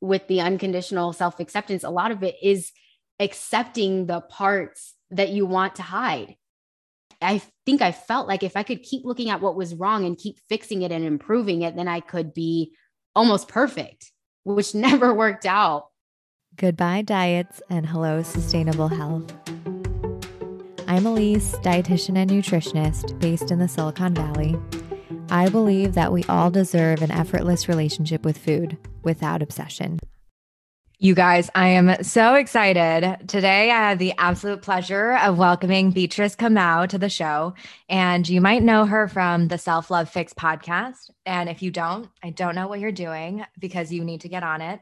with the unconditional self acceptance, a lot of it is accepting the parts that you want to hide. I think I felt like if I could keep looking at what was wrong and keep fixing it and improving it, then I could be almost perfect, which never worked out. Goodbye, diets, and hello, sustainable health. I'm Elise, dietitian and nutritionist based in the Silicon Valley. I believe that we all deserve an effortless relationship with food without obsession. You guys, I am so excited. Today, I have the absolute pleasure of welcoming Beatrice Kamau to the show. And you might know her from the Self Love Fix podcast. And if you don't, I don't know what you're doing because you need to get on it.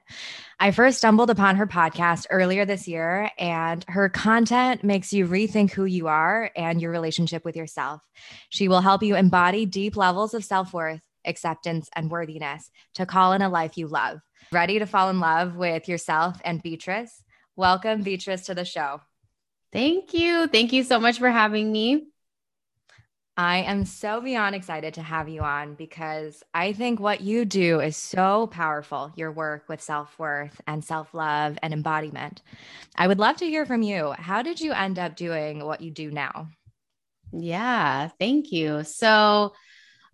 I first stumbled upon her podcast earlier this year, and her content makes you rethink who you are and your relationship with yourself. She will help you embody deep levels of self worth, acceptance, and worthiness to call in a life you love. Ready to fall in love with yourself and Beatrice? Welcome, Beatrice, to the show. Thank you. Thank you so much for having me. I am so beyond excited to have you on because I think what you do is so powerful your work with self worth and self love and embodiment. I would love to hear from you. How did you end up doing what you do now? Yeah, thank you. So,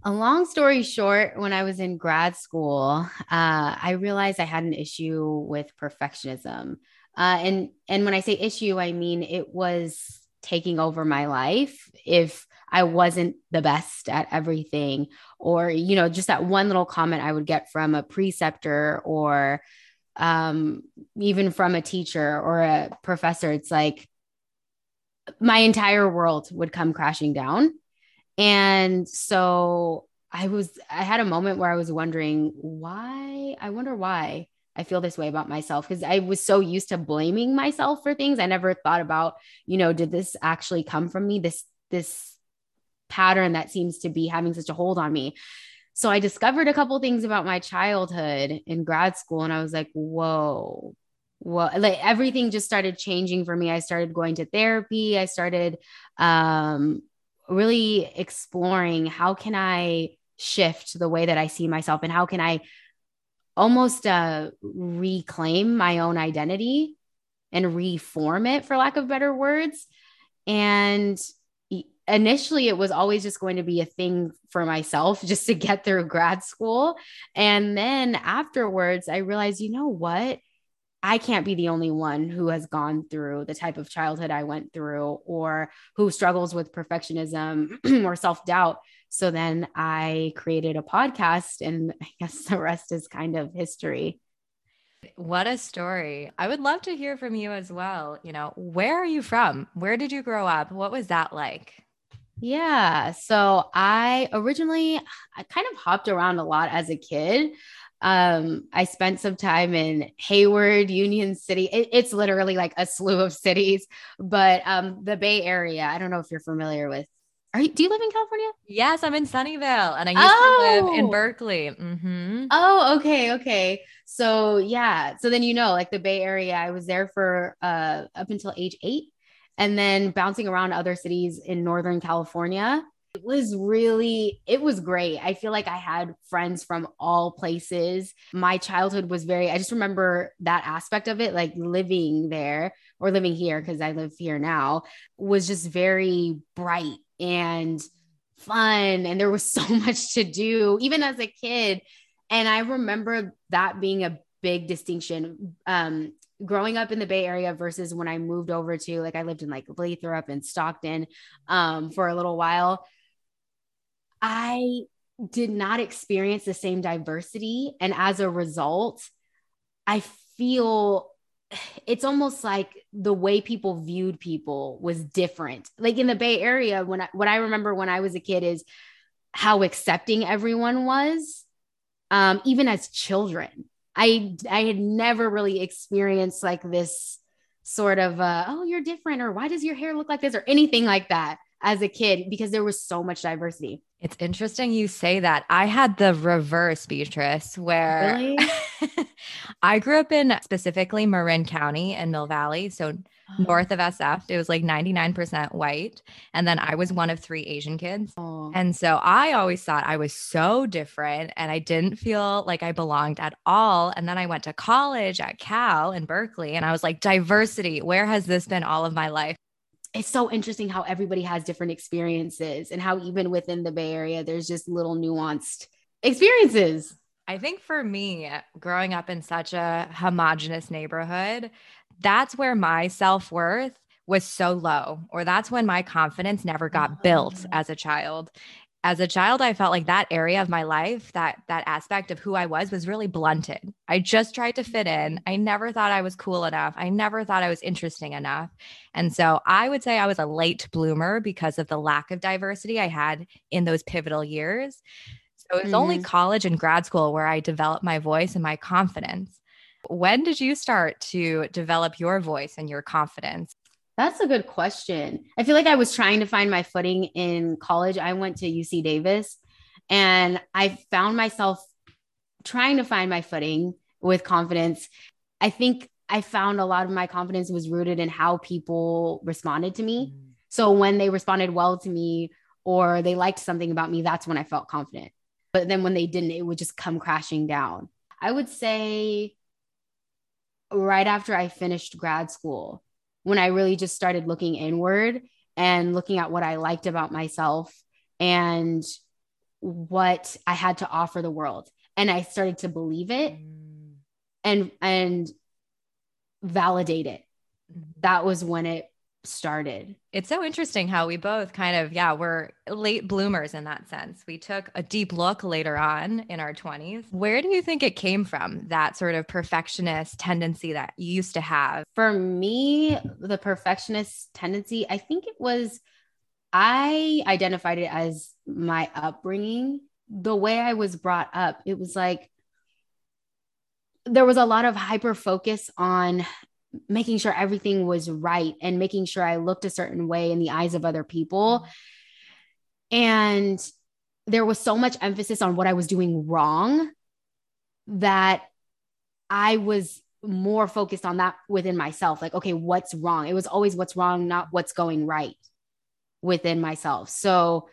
a long story short, when I was in grad school, uh, I realized I had an issue with perfectionism. Uh, and and when I say issue, I mean it was taking over my life. If I wasn't the best at everything, or you know, just that one little comment I would get from a preceptor or um, even from a teacher or a professor, it's like my entire world would come crashing down. And so I was, I had a moment where I was wondering why, I wonder why I feel this way about myself because I was so used to blaming myself for things. I never thought about, you know, did this actually come from me? This, this pattern that seems to be having such a hold on me. So I discovered a couple things about my childhood in grad school and I was like, whoa, well like everything just started changing for me i started going to therapy i started um really exploring how can I shift the way that I see myself and how can I almost uh, reclaim my own identity and reform it, for lack of better words. And initially, it was always just going to be a thing for myself just to get through grad school. And then afterwards, I realized, you know what? I can't be the only one who has gone through the type of childhood I went through or who struggles with perfectionism or self doubt. So then I created a podcast, and I guess the rest is kind of history. What a story. I would love to hear from you as well. You know, where are you from? Where did you grow up? What was that like? Yeah. So I originally I kind of hopped around a lot as a kid. Um, I spent some time in Hayward, Union City. It, it's literally like a slew of cities, but um, the Bay Area. I don't know if you're familiar with. Are you, do you live in California? Yes, I'm in Sunnyvale, and I used oh. to live in oh! Berkeley. Mm-hmm. Oh, okay, okay. So yeah, so then you know, like the Bay Area, I was there for uh, up until age eight, and then bouncing around other cities in Northern California. It was really, it was great. I feel like I had friends from all places. My childhood was very, I just remember that aspect of it, like living there or living here, because I live here now, was just very bright and fun. And there was so much to do, even as a kid. And I remember that being a big distinction. Um, growing up in the Bay Area versus when I moved over to like I lived in like Lathrop and Stockton um, for a little while. I did not experience the same diversity. And as a result, I feel it's almost like the way people viewed people was different. Like in the Bay Area, when I, what I remember when I was a kid is how accepting everyone was, um, even as children. I I had never really experienced like this sort of uh, oh you're different or why does your hair look like this or anything like that as a kid because there was so much diversity. It's interesting you say that. I had the reverse, Beatrice, where really? I grew up in specifically Marin County in Mill Valley. So north of SF. It was like 99% white. And then I was one of three Asian kids. Oh. And so I always thought I was so different and I didn't feel like I belonged at all. And then I went to college at Cal in Berkeley and I was like, diversity, where has this been all of my life? It's so interesting how everybody has different experiences and how even within the Bay Area, there's just little nuanced experiences. I think for me, growing up in such a homogenous neighborhood, that's where my self worth was so low, or that's when my confidence never got built mm. as a child. As a child, I felt like that area of my life, that that aspect of who I was was really blunted. I just tried to fit in. I never thought I was cool enough. I never thought I was interesting enough. And so I would say I was a late bloomer because of the lack of diversity I had in those pivotal years. So it was mm-hmm. only college and grad school where I developed my voice and my confidence. When did you start to develop your voice and your confidence? That's a good question. I feel like I was trying to find my footing in college. I went to UC Davis and I found myself trying to find my footing with confidence. I think I found a lot of my confidence was rooted in how people responded to me. Mm. So when they responded well to me or they liked something about me, that's when I felt confident. But then when they didn't, it would just come crashing down. I would say right after I finished grad school, when I really just started looking inward and looking at what I liked about myself and what I had to offer the world. And I started to believe it mm. and and validate it. Mm-hmm. That was when it started. It's so interesting how we both kind of, yeah, we're late bloomers in that sense. We took a deep look later on in our 20s. Where do you think it came from, that sort of perfectionist tendency that you used to have? For me, the perfectionist tendency, I think it was, I identified it as my upbringing, the way I was brought up. It was like, there was a lot of hyper focus on making sure everything was right and making sure I looked a certain way in the eyes of other people. And there was so much emphasis on what I was doing wrong that I was more focused on that within myself. Like, okay, what's wrong? It was always what's wrong, not what's going right within myself. So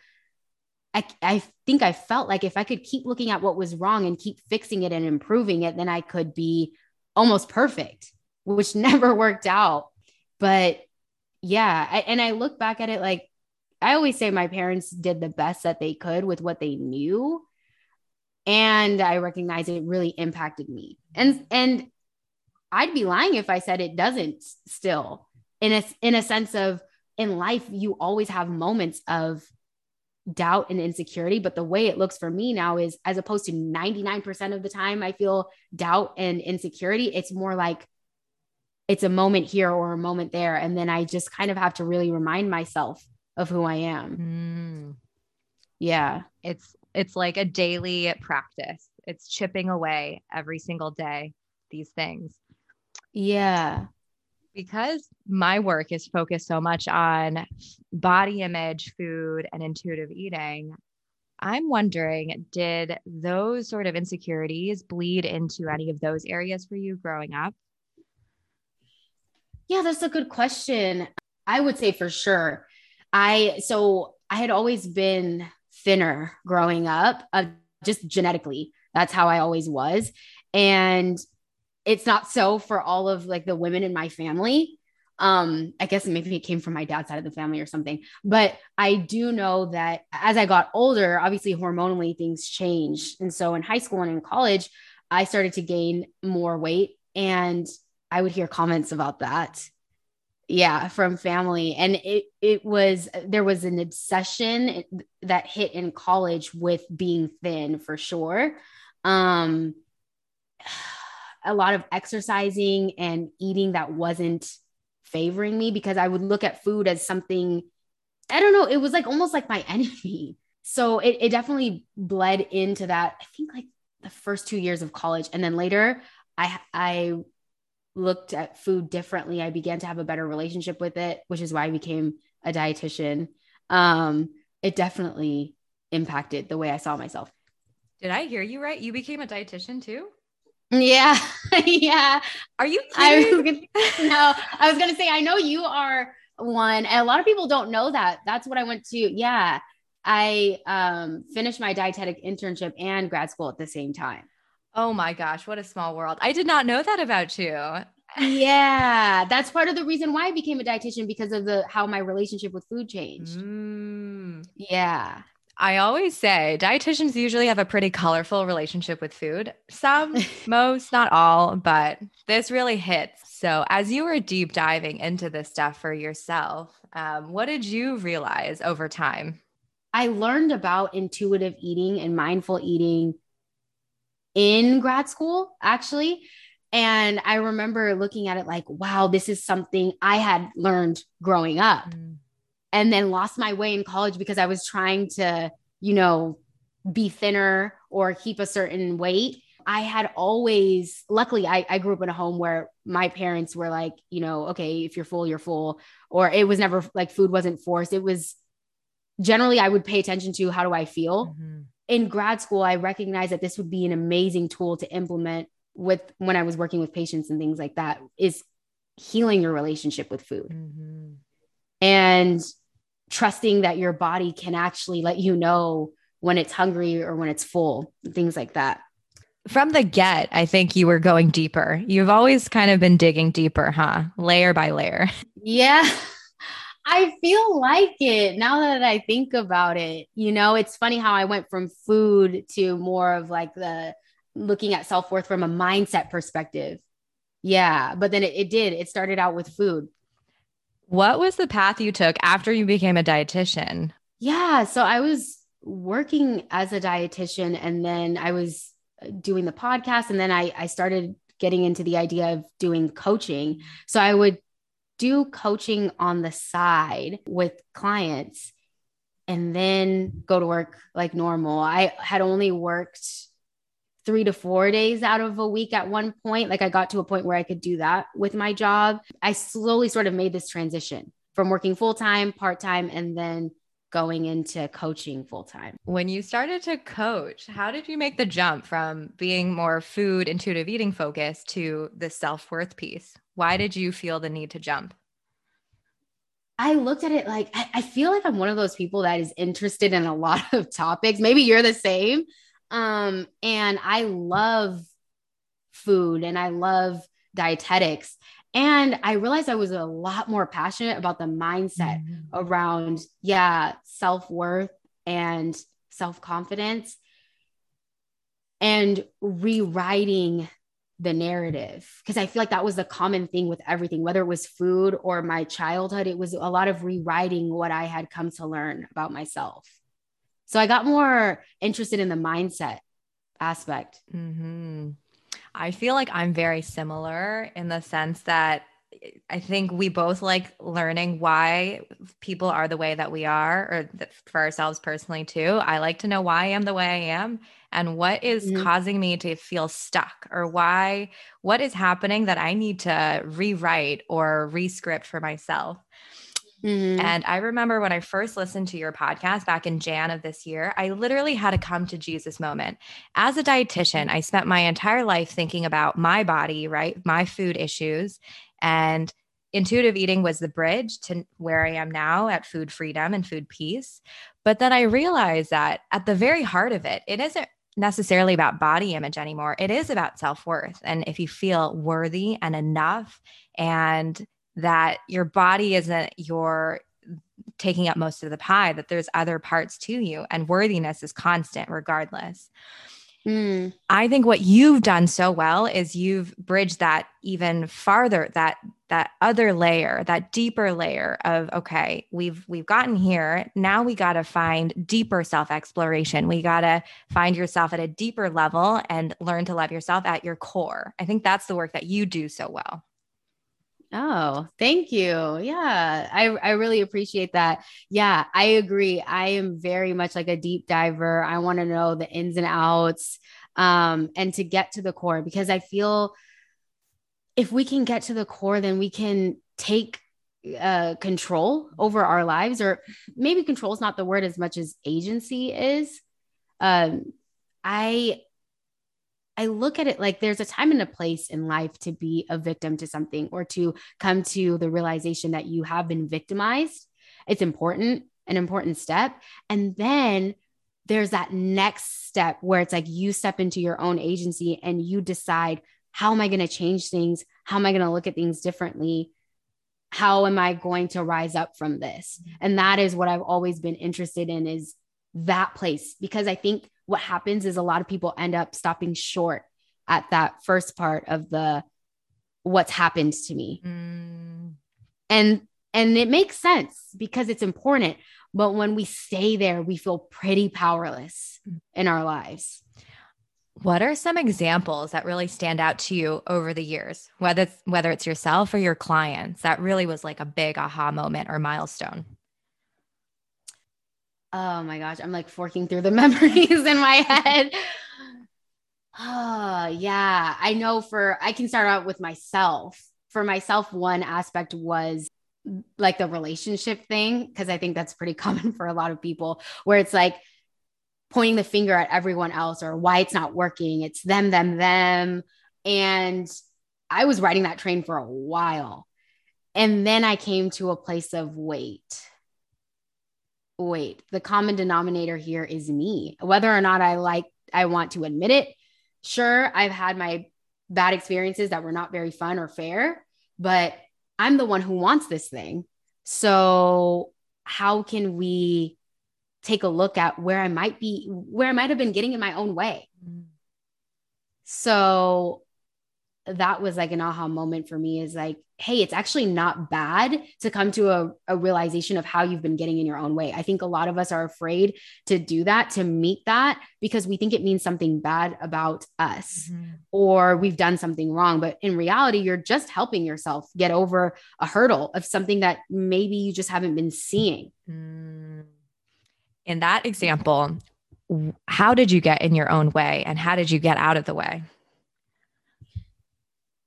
I, I think I felt like if I could keep looking at what was wrong and keep fixing it and improving it, then I could be almost perfect which never worked out. But yeah, I, and I look back at it like I always say my parents did the best that they could with what they knew. And I recognize it really impacted me. And and I'd be lying if I said it doesn't still. In a in a sense of in life, you always have moments of doubt and insecurity. But the way it looks for me now is as opposed to 99% of the time I feel doubt and insecurity, it's more like it's a moment here or a moment there. And then I just kind of have to really remind myself of who I am. Mm. Yeah. It's it's like a daily practice. It's chipping away every single day these things. Yeah. Because my work is focused so much on body image, food, and intuitive eating, I'm wondering did those sort of insecurities bleed into any of those areas for you growing up? Yeah, that's a good question. I would say for sure. I so I had always been thinner growing up, uh, just genetically. That's how I always was, and it's not so for all of like the women in my family. Um, I guess maybe it came from my dad's side of the family or something. But I do know that as I got older, obviously hormonally things changed, and so in high school and in college, I started to gain more weight and I would hear comments about that. Yeah, from family. And it it was there was an obsession that hit in college with being thin for sure. Um a lot of exercising and eating that wasn't favoring me because I would look at food as something I don't know, it was like almost like my enemy. So it, it definitely bled into that. I think like the first two years of college. And then later I I looked at food differently. I began to have a better relationship with it, which is why I became a dietitian. um, it definitely impacted the way I saw myself. Did I hear you right? You became a dietitian too? Yeah. yeah. Are you I was gonna, no, I was gonna say I know you are one, and a lot of people don't know that. That's what I went to. Yeah. I um, finished my dietetic internship and grad school at the same time. Oh my gosh, what a small world. I did not know that about you. yeah, that's part of the reason why I became a dietitian because of the how my relationship with food changed. Mm. Yeah. I always say dietitians usually have a pretty colorful relationship with food. Some, most, not all, but this really hits. So, as you were deep diving into this stuff for yourself, um, what did you realize over time? I learned about intuitive eating and mindful eating in grad school, actually. And I remember looking at it like, wow, this is something I had learned growing up mm. and then lost my way in college because I was trying to, you know, be thinner or keep a certain weight. I had always, luckily, I, I grew up in a home where my parents were like, you know, okay, if you're full, you're full. Or it was never like food wasn't forced. It was generally, I would pay attention to how do I feel. Mm-hmm. In grad school, I recognized that this would be an amazing tool to implement with when I was working with patients and things like that is healing your relationship with food mm-hmm. and trusting that your body can actually let you know when it's hungry or when it's full, things like that. From the get, I think you were going deeper. You've always kind of been digging deeper, huh? Layer by layer. Yeah. I feel like it now that I think about it. You know, it's funny how I went from food to more of like the looking at self worth from a mindset perspective. Yeah. But then it, it did. It started out with food. What was the path you took after you became a dietitian? Yeah. So I was working as a dietitian and then I was uh, doing the podcast and then I, I started getting into the idea of doing coaching. So I would do coaching on the side with clients and then go to work like normal. I had only worked three to four days out of a week at one point. Like I got to a point where I could do that with my job. I slowly sort of made this transition from working full time, part time, and then going into coaching full time. When you started to coach, how did you make the jump from being more food intuitive eating focused to the self worth piece? Why did you feel the need to jump? I looked at it like I, I, feel like I'm one of those people that is interested in a lot of topics. Maybe you're the same. Um, and I love food and I love dietetics. And I realized I was a lot more passionate about the mindset mm-hmm. around, yeah, self worth and self confidence and rewriting the narrative. Because I feel like that was the common thing with everything, whether it was food or my childhood, it was a lot of rewriting what I had come to learn about myself. So I got more interested in the mindset aspect. Mm-hmm. I feel like I'm very similar in the sense that I think we both like learning why people are the way that we are, or for ourselves personally too. I like to know why I am the way I am and what is mm-hmm. causing me to feel stuck, or why, what is happening that I need to rewrite or rescript for myself. Mm-hmm. And I remember when I first listened to your podcast back in Jan of this year, I literally had a come to Jesus moment. As a dietitian, I spent my entire life thinking about my body, right? My food issues. And intuitive eating was the bridge to where I am now at food freedom and food peace. But then I realized that at the very heart of it, it isn't necessarily about body image anymore. It is about self worth. And if you feel worthy and enough and that your body isn't your taking up most of the pie, that there's other parts to you, and worthiness is constant regardless. Mm. I think what you've done so well is you've bridged that even farther that that other layer that deeper layer of okay we've we've gotten here now we got to find deeper self exploration we got to find yourself at a deeper level and learn to love yourself at your core i think that's the work that you do so well Oh, thank you. Yeah, I, I really appreciate that. Yeah, I agree. I am very much like a deep diver. I want to know the ins and outs um, and to get to the core because I feel if we can get to the core, then we can take uh, control over our lives, or maybe control is not the word as much as agency is. Um, I I look at it like there's a time and a place in life to be a victim to something or to come to the realization that you have been victimized. It's important, an important step. And then there's that next step where it's like you step into your own agency and you decide, how am I going to change things? How am I going to look at things differently? How am I going to rise up from this? And that is what I've always been interested in is that place because I think what happens is a lot of people end up stopping short at that first part of the what's happened to me. Mm. And and it makes sense because it's important, but when we stay there, we feel pretty powerless in our lives. What are some examples that really stand out to you over the years, whether it's, whether it's yourself or your clients, that really was like a big aha moment or milestone? Oh my gosh, I'm like forking through the memories in my head. Oh, yeah. I know for, I can start out with myself. For myself, one aspect was like the relationship thing, because I think that's pretty common for a lot of people, where it's like pointing the finger at everyone else or why it's not working. It's them, them, them. And I was riding that train for a while. And then I came to a place of wait wait, the common denominator here is me. Whether or not I like, I want to admit it. Sure, I've had my bad experiences that were not very fun or fair, but I'm the one who wants this thing. So, how can we take a look at where I might be, where I might have been getting in my own way? Mm. So, that was like an aha moment for me is like, hey, it's actually not bad to come to a, a, realization of how you've been getting in your own way. I think a lot of us are afraid to do that, to meet that, because we think it means something bad about us mm-hmm. or we've done something wrong. But in reality, you're just helping yourself get over a hurdle of something that maybe you just haven't been seeing. Mm. In that example, how did you get in your own way and how did you get out of the way?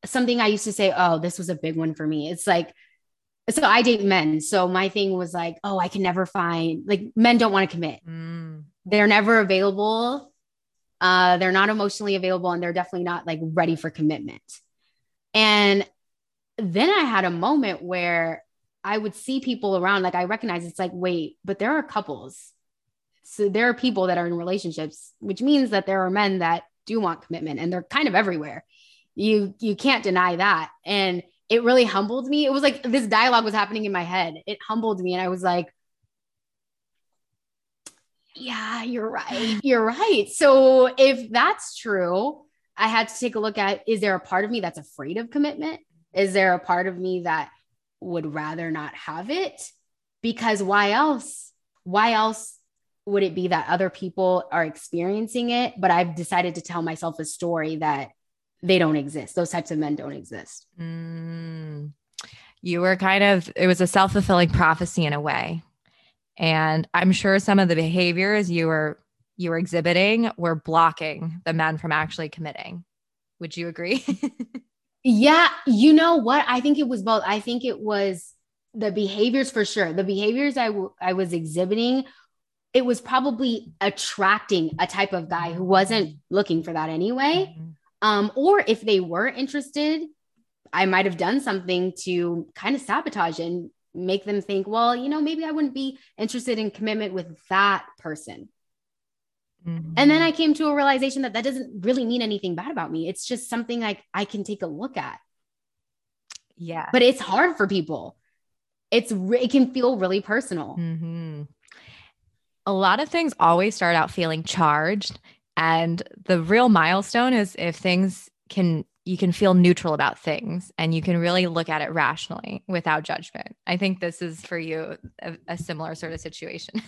Something I used to say, oh, this was a big one for me. It's like, so I date men. So my thing was like, oh, I can never find like men don't want to commit. Mm. They're never available. Uh, they're not emotionally available and they're definitely not like ready for commitment. And then I had a moment where I would see people around, like I recognize it's like, wait, but there are couples. So there are people that are in relationships, which means that there are men that do want commitment and they're kind of everywhere you you can't deny that. And it really humbled me. It was like this dialogue was happening in my head. It humbled me. And i was like yeah you're right. You're right. So if that's true i had to take a look at is there a part of me that's afraid of commitment? Is there a part of me that would rather not have it? Because why else why else would it be that other people are experiencing it? But i've decided to tell myself a story that they don't exist. Those types of men don't exist. Mm. You were kind of, it was a self fulfilling prophecy in a way. And I'm sure some of the behaviors you were you were exhibiting were blocking the men from actually committing. Would you agree? yeah, you know what? I think it was both. I think it was the behaviors for sure. The behaviors I, w- I was exhibiting, it was probably attracting a type of guy who wasn't looking for that anyway. Mm-hmm. Um, or if they were interested, I might have done something to kind of sabotage and make them think, well, you know, maybe I wouldn't be interested in commitment with that person. Mm-hmm. And then I came to a realization that that doesn't really mean anything bad about me. It's just something like I can take a look at. Yeah. But it's hard for people. It's it can feel really personal. Mm-hmm. A lot of things always start out feeling charged and the real milestone is if things can, you can feel neutral about things and you can really look at it rationally without judgment. I think this is for you a, a similar sort of situation.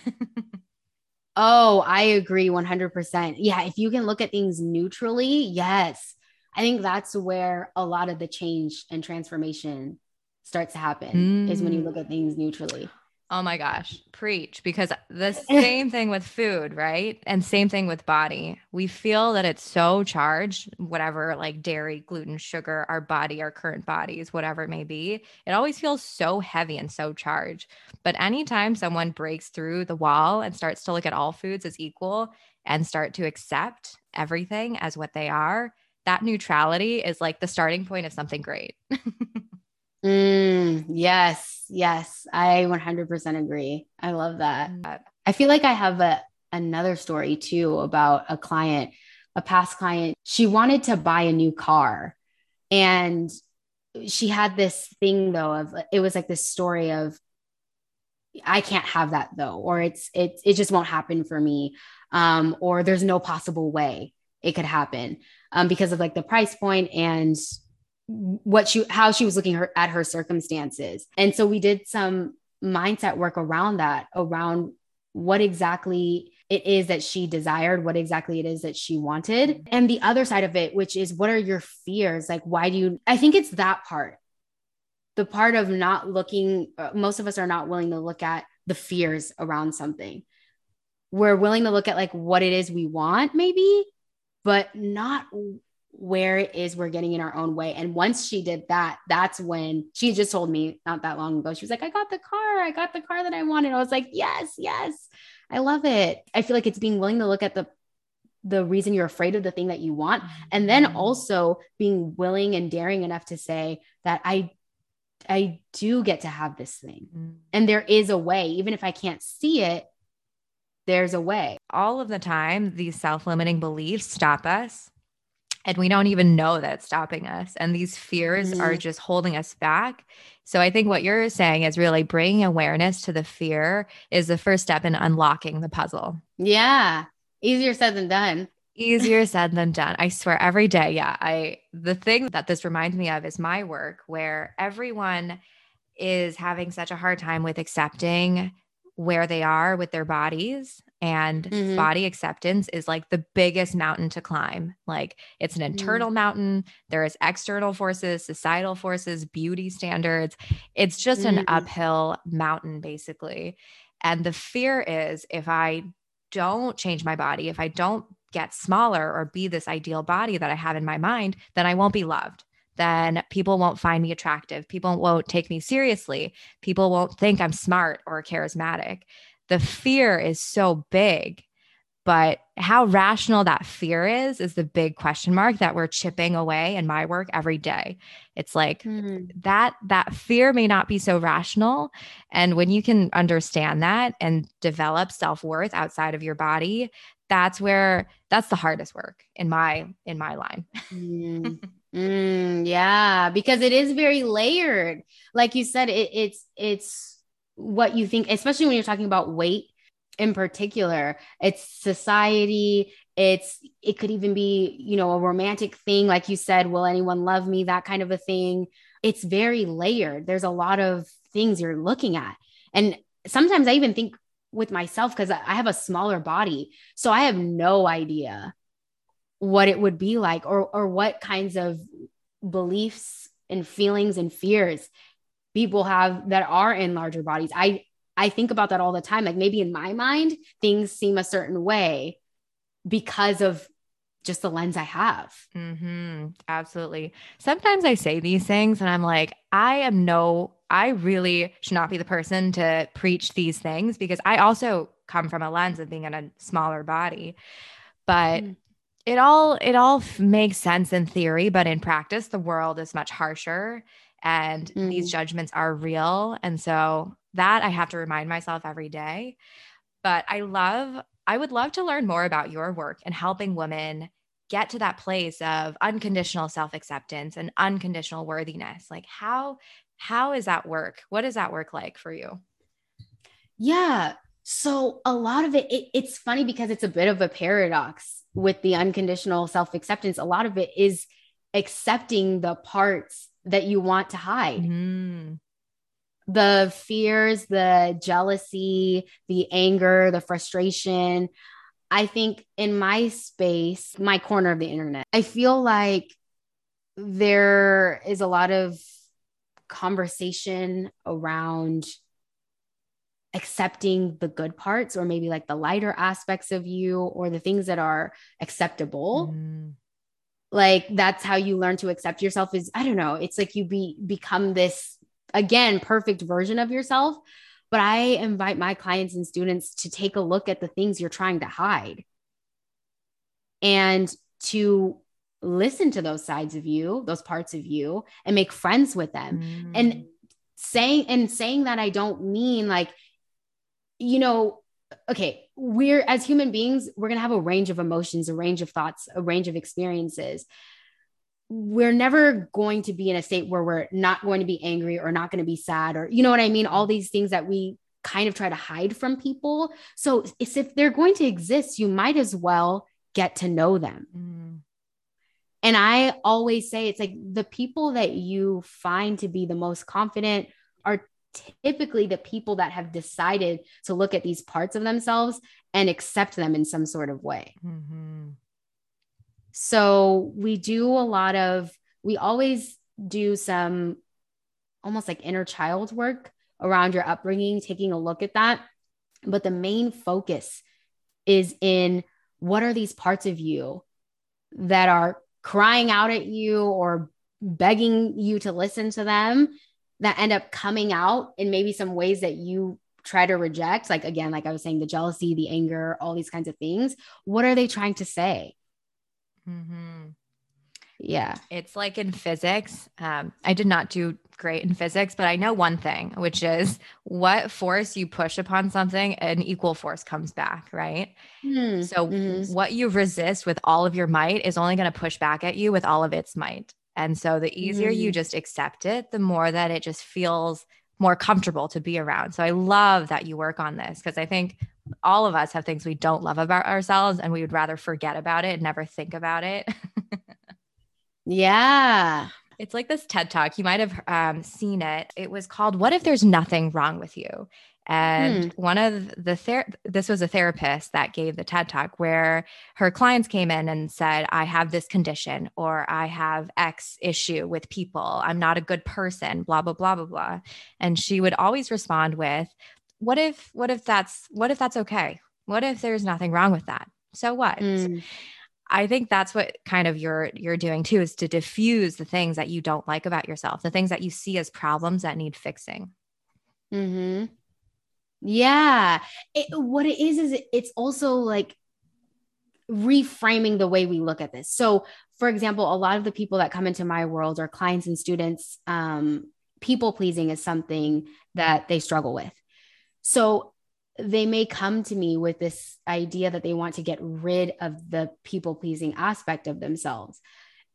oh, I agree 100%. Yeah. If you can look at things neutrally, yes. I think that's where a lot of the change and transformation starts to happen mm. is when you look at things neutrally. Oh my gosh, preach. Because the same thing with food, right? And same thing with body. We feel that it's so charged, whatever, like dairy, gluten, sugar, our body, our current bodies, whatever it may be. It always feels so heavy and so charged. But anytime someone breaks through the wall and starts to look at all foods as equal and start to accept everything as what they are, that neutrality is like the starting point of something great. Mm, yes, yes. I 100% agree. I love that. Mm. I feel like I have a another story too about a client, a past client. She wanted to buy a new car and she had this thing though of it was like this story of I can't have that though or it's it it just won't happen for me um or there's no possible way it could happen um because of like the price point and what she how she was looking her, at her circumstances. And so we did some mindset work around that around what exactly it is that she desired what exactly it is that she wanted. And the other side of it which is what are your fears? Like why do you i think it's that part. The part of not looking uh, most of us are not willing to look at the fears around something. We're willing to look at like what it is we want maybe but not where it is we're getting in our own way. And once she did that, that's when she just told me not that long ago, she was like, I got the car. I got the car that I wanted. I was like, yes, yes. I love it. I feel like it's being willing to look at the the reason you're afraid of the thing that you want and then mm-hmm. also being willing and daring enough to say that I I do get to have this thing. Mm. And there is a way even if I can't see it there's a way. All of the time these self-limiting beliefs stop us and we don't even know that it's stopping us and these fears mm-hmm. are just holding us back. So i think what you're saying is really bringing awareness to the fear is the first step in unlocking the puzzle. Yeah easier said than done. Easier said than done. I swear every day yeah i the thing that this reminds me of is my work where everyone is having such a hard time with accepting where they are with their bodies and mm-hmm. body acceptance is like the biggest mountain to climb like it's an mm-hmm. internal mm-hmm. mountain there's external forces societal forces beauty standards it's just mm-hmm. an uphill mountain basically and the fear is if i don't change my body if i don't get smaller or be this ideal body that i have in my mind then i won't be loved then people won't find me attractive. People won't take me seriously. People won't think I'm smart or charismatic the fear is so big but how rational that fear is is the big question mark that we're chipping away in my work every day it's like mm-hmm. that that fear may not be so rational and when you can understand that and develop self-worth outside of your body that's where that's the hardest work in my in my line mm. Mm, yeah because it is very layered like you said it, it's it's what you think, especially when you're talking about weight in particular. It's society. It's it could even be, you know, a romantic thing, like you said, will anyone love me? That kind of a thing. It's very layered. There's a lot of things you're looking at. And sometimes I even think with myself because I have a smaller body. So I have no idea what it would be like or or what kinds of beliefs and feelings and fears people have that are in larger bodies. I I think about that all the time. Like maybe in my mind, things seem a certain way because of just the lens I have. Mm-hmm. Absolutely. Sometimes I say these things and I'm like, I am no, I really should not be the person to preach these things because I also come from a lens of being in a smaller body. But mm. it all, it all makes sense in theory, but in practice, the world is much harsher and mm. these judgments are real. And so that I have to remind myself every day. But I love, I would love to learn more about your work and helping women get to that place of unconditional self-acceptance and unconditional worthiness. Like how how is that work? What is that work like for you? Yeah. So a lot of it, it it's funny because it's a bit of a paradox with the unconditional self-acceptance. A lot of it is accepting the parts that you want to hide. Mm-hmm. The fears, the jealousy, the anger, the frustration. I think in my space, my corner of the internet, I feel like there is a lot of conversation around accepting the good parts or maybe like the lighter aspects of you or the things that are acceptable. Mm. Like that's how you learn to accept yourself is I don't know, it's like you be become this again perfect version of yourself. But I invite my clients and students to take a look at the things you're trying to hide and to listen to those sides of you, those parts of you, and make friends with them. Mm. And saying and saying that I don't mean like, you know, okay, we're as human beings, we're gonna have a range of emotions, a range of thoughts, a range of experiences. We're never going to be in a state where we're not going to be angry or not going to be sad, or you know what I mean? All these things that we kind of try to hide from people. So, it's if they're going to exist, you might as well get to know them. Mm. And I always say it's like the people that you find to be the most confident are typically the people that have decided to look at these parts of themselves and accept them in some sort of way. Mm-hmm. So we do a lot of, we always do some almost like inner child work around your upbringing, taking a look at that. But the main focus is in what are these parts of you that are crying out at you or begging you to listen to them that end up coming out in maybe some ways that you try to reject like again like i was saying the jealousy the anger all these kinds of things what are they trying to say mm-hmm. yeah it's like in physics um, i did not do great in physics, but I know one thing, which is what force you push upon something, an equal force comes back, right? Mm, so mm-hmm. what you resist with all of your might is only going to push back at you with all of its might. And so the easier mm. you just accept it, the more that it just feels more comfortable to be around. So I love that you work on this because I think all of us have things we don't love about ourselves and we would rather forget about it and never think about it. yeah. It's like this TED talk. You might have um, seen it. It was called "What if there's nothing wrong with you?" And hmm. one of the ther- this was a therapist that gave the TED talk where her clients came in and said, "I have this condition or I have X issue with people. I'm not a good person, blah blah blah blah blah." And she would always respond with, "What if what if that's what if that's okay? What if there's nothing wrong with that? So what?" Hmm. I think that's what kind of you're you're doing too is to diffuse the things that you don't like about yourself, the things that you see as problems that need fixing. Hmm. Yeah. It, what it is is it's also like reframing the way we look at this. So, for example, a lot of the people that come into my world are clients and students. Um, people pleasing is something that they struggle with. So they may come to me with this idea that they want to get rid of the people pleasing aspect of themselves.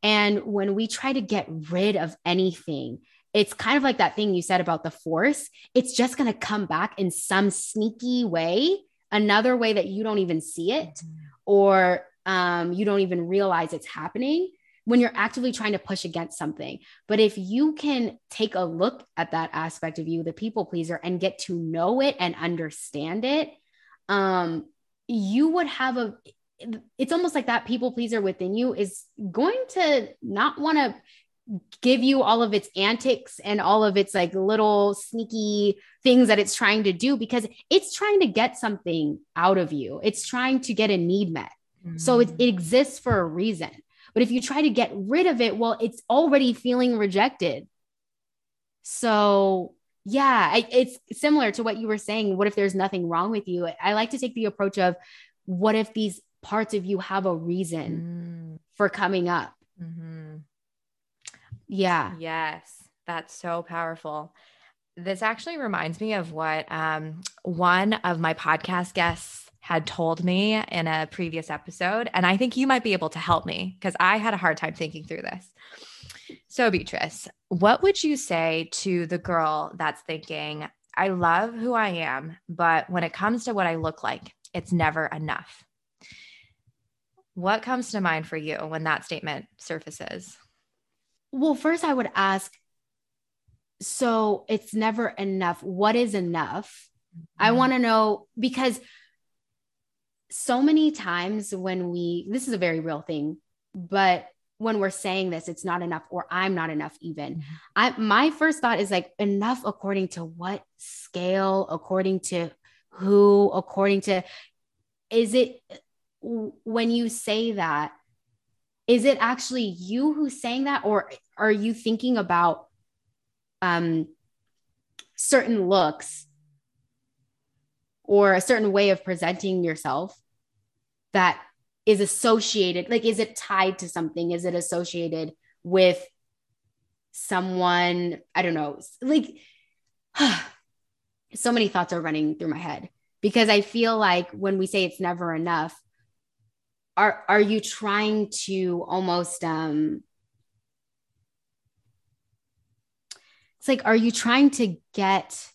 And when we try to get rid of anything, it's kind of like that thing you said about the force. It's just going to come back in some sneaky way, another way that you don't even see it, mm-hmm. or um, you don't even realize it's happening when you're actively trying to push against something. But if you can take a look at that aspect of you, the people pleaser, and get to know it and understand it, um, you would have a it's almost like that people pleaser within you is going to not want to give you all of its antics and all of its like little sneaky things that it's trying to do because it's trying to get something out of you. It's trying to get a need met. Mm-hmm. So it, it exists for a reason. But if you try to get rid of it, well, it's already feeling rejected. So, yeah, it's similar to what you were saying. What if there's nothing wrong with you? I like to take the approach of what if these parts of you have a reason mm. for coming up? Mm-hmm. Yeah. Yes, that's so powerful. This actually reminds me of what um, one of my podcast guests had told me in a previous episode. And I think you might be able to help me because I had a hard time thinking through this. So, Beatrice, what would you say to the girl that's thinking, I love who I am, but when it comes to what I look like, it's never enough? What comes to mind for you when that statement surfaces? Well, first, I would ask so it's never enough. What is enough? Mm-hmm. I want to know because so many times when we, this is a very real thing, but when we're saying this it's not enough or i'm not enough even mm-hmm. i my first thought is like enough according to what scale according to who according to is it when you say that is it actually you who's saying that or are you thinking about um certain looks or a certain way of presenting yourself that is associated like is it tied to something? Is it associated with someone? I don't know. Like so many thoughts are running through my head because i feel like when we say it's never enough are are you trying to almost um it's like are you trying to get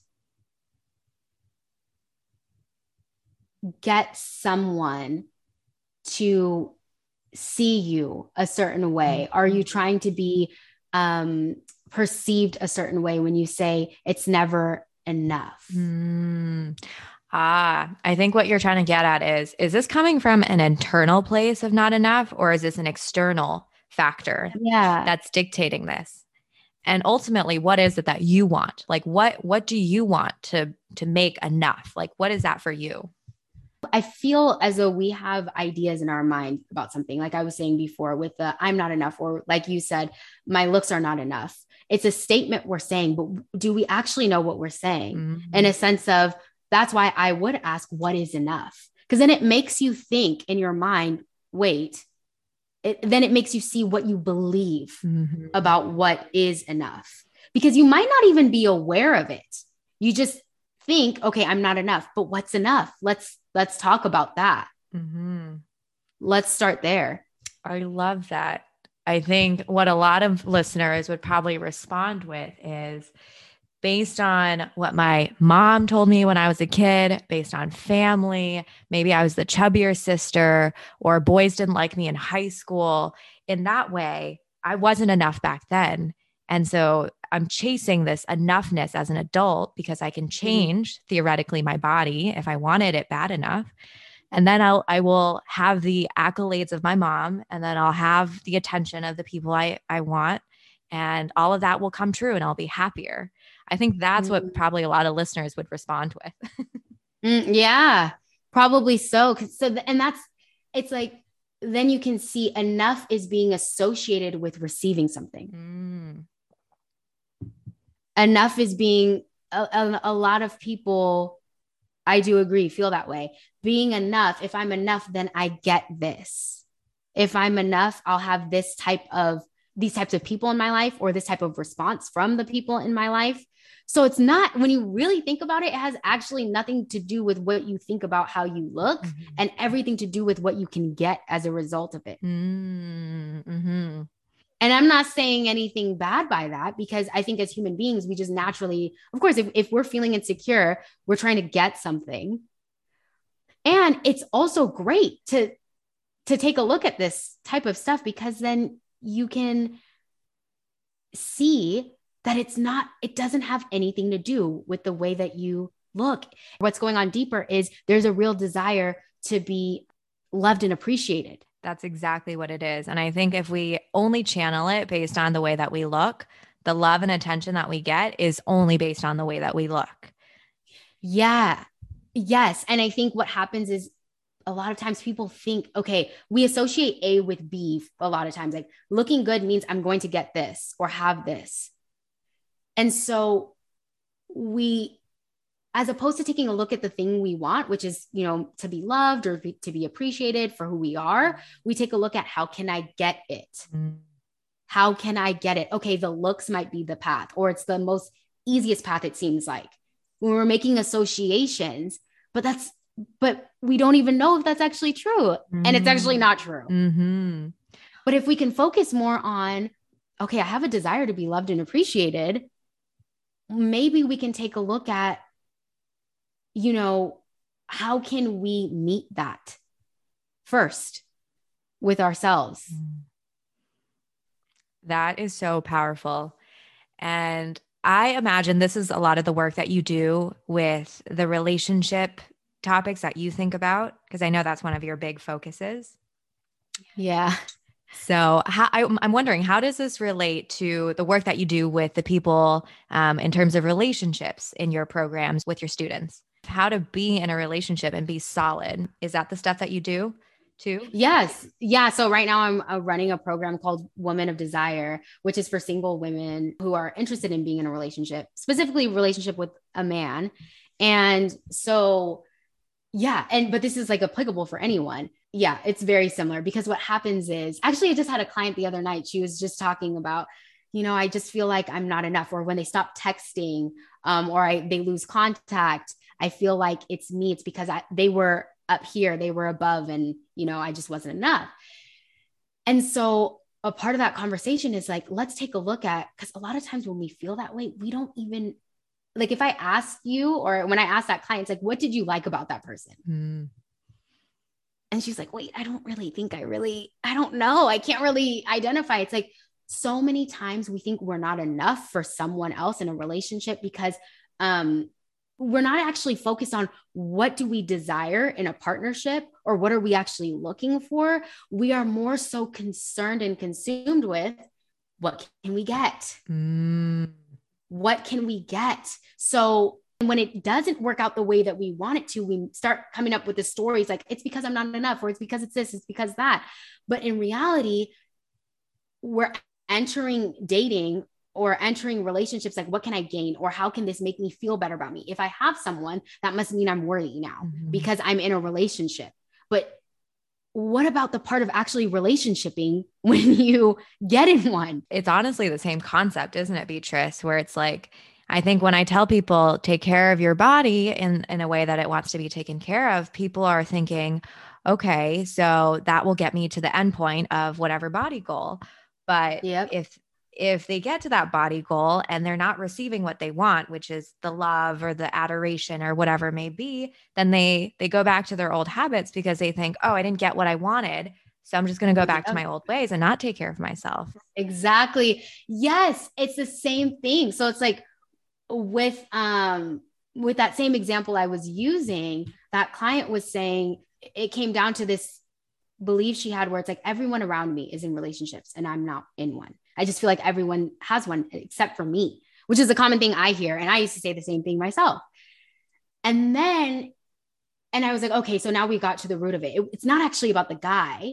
get someone to see you a certain way? Are you mm-hmm. trying to be um, perceived a certain way when you say it's never enough? Mm. Ah, I think what you're trying to get at is is this coming from an internal place of not enough or is this an external factor yeah. that's dictating this? And ultimately, what is it that you want? Like what what do you want to to make enough? Like what is that for you? I feel as though we have ideas in our mind about something, like I was saying before, with the I'm not enough, or like you said, my looks are not enough. It's a statement we're saying, but do we actually know what we're saying? Mm-hmm. In a sense of that's why I would ask, what is enough? Because then it makes you think in your mind, wait, it, then it makes you see what you believe mm-hmm. about what is enough. Because you might not even be aware of it. You just think, okay, I'm not enough, but what's enough? Let's let's talk about that. Mm-hmm. Let's start there. I love that. I think what a lot of listeners would probably respond with is based on what my mom told me when I was a kid, based on family. Maybe I was the chubbier sister, or boys didn't like me in high school. In that way, I wasn't enough back then. And so I'm chasing this enoughness as an adult because I can mm-hmm. change theoretically my body if I wanted it bad enough. And then I'll I will have the accolades of my mom and then I'll have the attention of the people I, I want. And all of that will come true and I'll be happier. I think that's what probably a lot of listeners would respond with. mm, yeah, probably so. So, and that's, it's like, then you can see enough is being associated with receiving something. Mm enough is being a, a, a lot of people I do agree, feel that way. Being enough, if I'm enough, then I get this. If I'm enough, I'll have this type of these types of people in my life or this type of response from the people in my life. So it's not when you really think about it, it has actually nothing to do with what you think about how you look mm-hmm. and everything to do with what you can get as a result of it. Mm-hmm. And I'm not saying anything bad by that because I think as human beings, we just naturally, of course, if, if we're feeling insecure, we're trying to get something. And it's also great to to take a look at this type of stuff because then you can see that it's not, it doesn't have anything to do with the way that you look. What's going on deeper is there's a real desire to be loved and appreciated. That's exactly what it is. And I think if we only channel it based on the way that we look, the love and attention that we get is only based on the way that we look. Yeah. Yes. And I think what happens is a lot of times people think, okay, we associate A with B a lot of times. Like looking good means I'm going to get this or have this. And so we as opposed to taking a look at the thing we want which is you know to be loved or be, to be appreciated for who we are we take a look at how can i get it mm. how can i get it okay the looks might be the path or it's the most easiest path it seems like when we're making associations but that's but we don't even know if that's actually true mm. and it's actually mm. not true mm-hmm. but if we can focus more on okay i have a desire to be loved and appreciated maybe we can take a look at you know, how can we meet that first with ourselves? Mm. That is so powerful. And I imagine this is a lot of the work that you do with the relationship topics that you think about, because I know that's one of your big focuses. Yeah. So, how, I, am wondering, how does this relate to the work that you do with the people um, in terms of relationships in your programs with your students? How to be in a relationship and be solid? Is that the stuff that you do? too? Yes. Yeah. So right now I'm uh, running a program called Woman of Desire, which is for single women who are interested in being in a relationship, specifically relationship with a man. And so, yeah. And, but this is like applicable for anyone. Yeah. It's very similar because what happens is actually, I just had a client the other night. She was just talking about, you know, I just feel like I'm not enough, or when they stop texting, um, or I, they lose contact, I feel like it's me. It's because I, they were up here, they were above, and, you know, I just wasn't enough. And so a part of that conversation is like, let's take a look at, because a lot of times when we feel that way, we don't even, like, if I ask you, or when I ask that client, it's like, what did you like about that person? Mm. And she's like, wait, I don't really think I really, I don't know. I can't really identify. It's like, so many times we think we're not enough for someone else in a relationship because um we're not actually focused on what do we desire in a partnership or what are we actually looking for. We are more so concerned and consumed with what can we get? Mm. what can we get? So when it doesn't work out the way that we want it to we start coming up with the stories like it's because i'm not enough or it's because it's this it's because that. But in reality we're entering dating or entering relationships like what can i gain or how can this make me feel better about me if i have someone that must mean i'm worthy now mm-hmm. because i'm in a relationship but what about the part of actually relationshiping when you get in one it's honestly the same concept isn't it beatrice where it's like I think when I tell people take care of your body in, in a way that it wants to be taken care of, people are thinking, okay, so that will get me to the end point of whatever body goal. But yep. if if they get to that body goal and they're not receiving what they want which is the love or the adoration or whatever may be then they they go back to their old habits because they think oh i didn't get what i wanted so i'm just going to go back to my old ways and not take care of myself. Exactly. Yes it's the same thing. So it's like with um with that same example i was using that client was saying it came down to this belief she had where it's like everyone around me is in relationships and i'm not in one I just feel like everyone has one except for me, which is a common thing I hear. And I used to say the same thing myself. And then, and I was like, okay, so now we got to the root of it. it it's not actually about the guy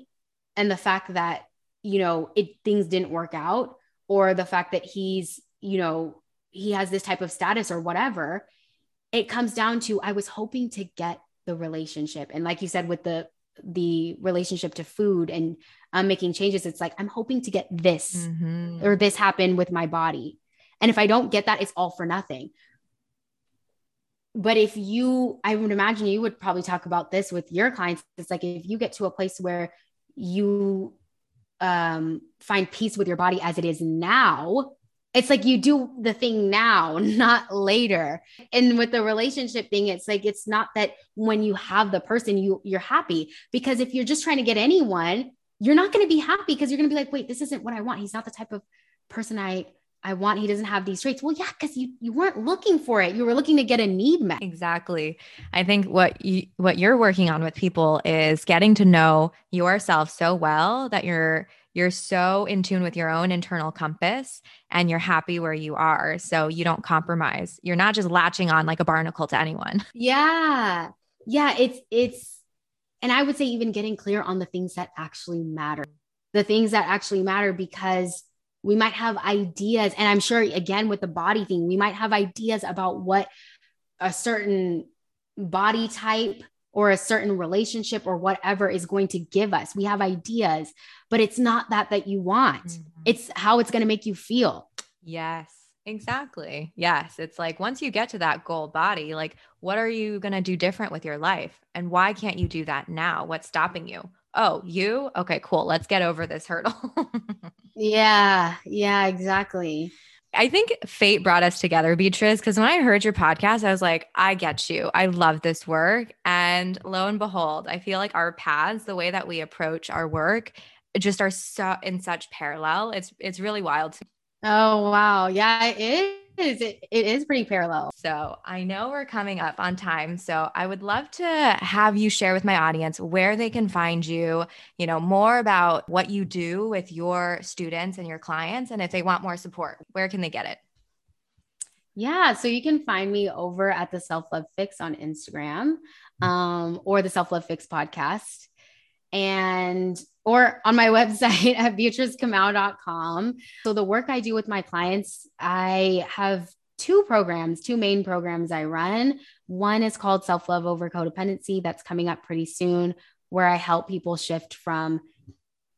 and the fact that, you know, it things didn't work out or the fact that he's, you know, he has this type of status or whatever. It comes down to I was hoping to get the relationship. And like you said, with the the relationship to food and um, making changes it's like i'm hoping to get this mm-hmm. or this happen with my body. And if i don't get that it's all for nothing. But if you i would imagine you would probably talk about this with your clients. It's like if you get to a place where you um, find peace with your body as it is now it's like you do the thing now, not later. And with the relationship thing, it's like it's not that when you have the person you you're happy because if you're just trying to get anyone, you're not going to be happy because you're going to be like, "Wait, this isn't what I want. He's not the type of person I I want. He doesn't have these traits." Well, yeah, cuz you you weren't looking for it. You were looking to get a need met. Exactly. I think what you what you're working on with people is getting to know yourself so well that you're you're so in tune with your own internal compass and you're happy where you are. So you don't compromise. You're not just latching on like a barnacle to anyone. Yeah. Yeah. It's, it's, and I would say even getting clear on the things that actually matter, the things that actually matter because we might have ideas. And I'm sure, again, with the body thing, we might have ideas about what a certain body type or a certain relationship or whatever is going to give us. We have ideas, but it's not that that you want. Mm-hmm. It's how it's going to make you feel. Yes. Exactly. Yes. It's like once you get to that goal body, like what are you going to do different with your life? And why can't you do that now? What's stopping you? Oh, you? Okay, cool. Let's get over this hurdle. yeah. Yeah, exactly. I think fate brought us together, Beatrice, because when I heard your podcast, I was like, I get you. I love this work. And lo and behold, I feel like our paths, the way that we approach our work, just are so in such parallel. It's it's really wild. Oh wow. Yeah, it is. It, it is pretty parallel. So I know we're coming up on time. So I would love to have you share with my audience where they can find you, you know, more about what you do with your students and your clients. And if they want more support, where can they get it? Yeah, so you can find me over at the Self Love Fix on Instagram um, or the Self Love Fix podcast and or on my website at beatricekamau.com. So the work I do with my clients, I have two programs, two main programs I run. One is called Self Love Over Codependency, that's coming up pretty soon, where I help people shift from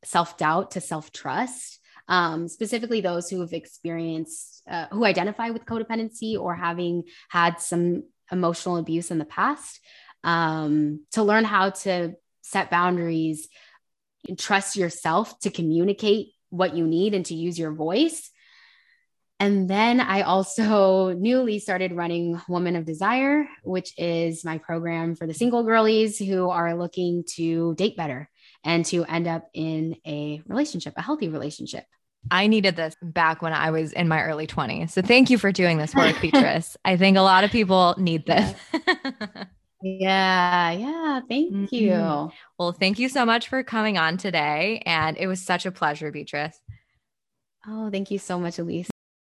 self doubt to self trust. Um, specifically, those who have experienced, uh, who identify with codependency or having had some emotional abuse in the past, um, to learn how to set boundaries, trust yourself to communicate what you need and to use your voice. And then I also newly started running Woman of Desire, which is my program for the single girlies who are looking to date better and to end up in a relationship, a healthy relationship. I needed this back when I was in my early 20s. So thank you for doing this work, Beatrice. I think a lot of people need this. Yeah, yeah. Thank mm-hmm. you. Well, thank you so much for coming on today. And it was such a pleasure, Beatrice. Oh, thank you so much, Elise.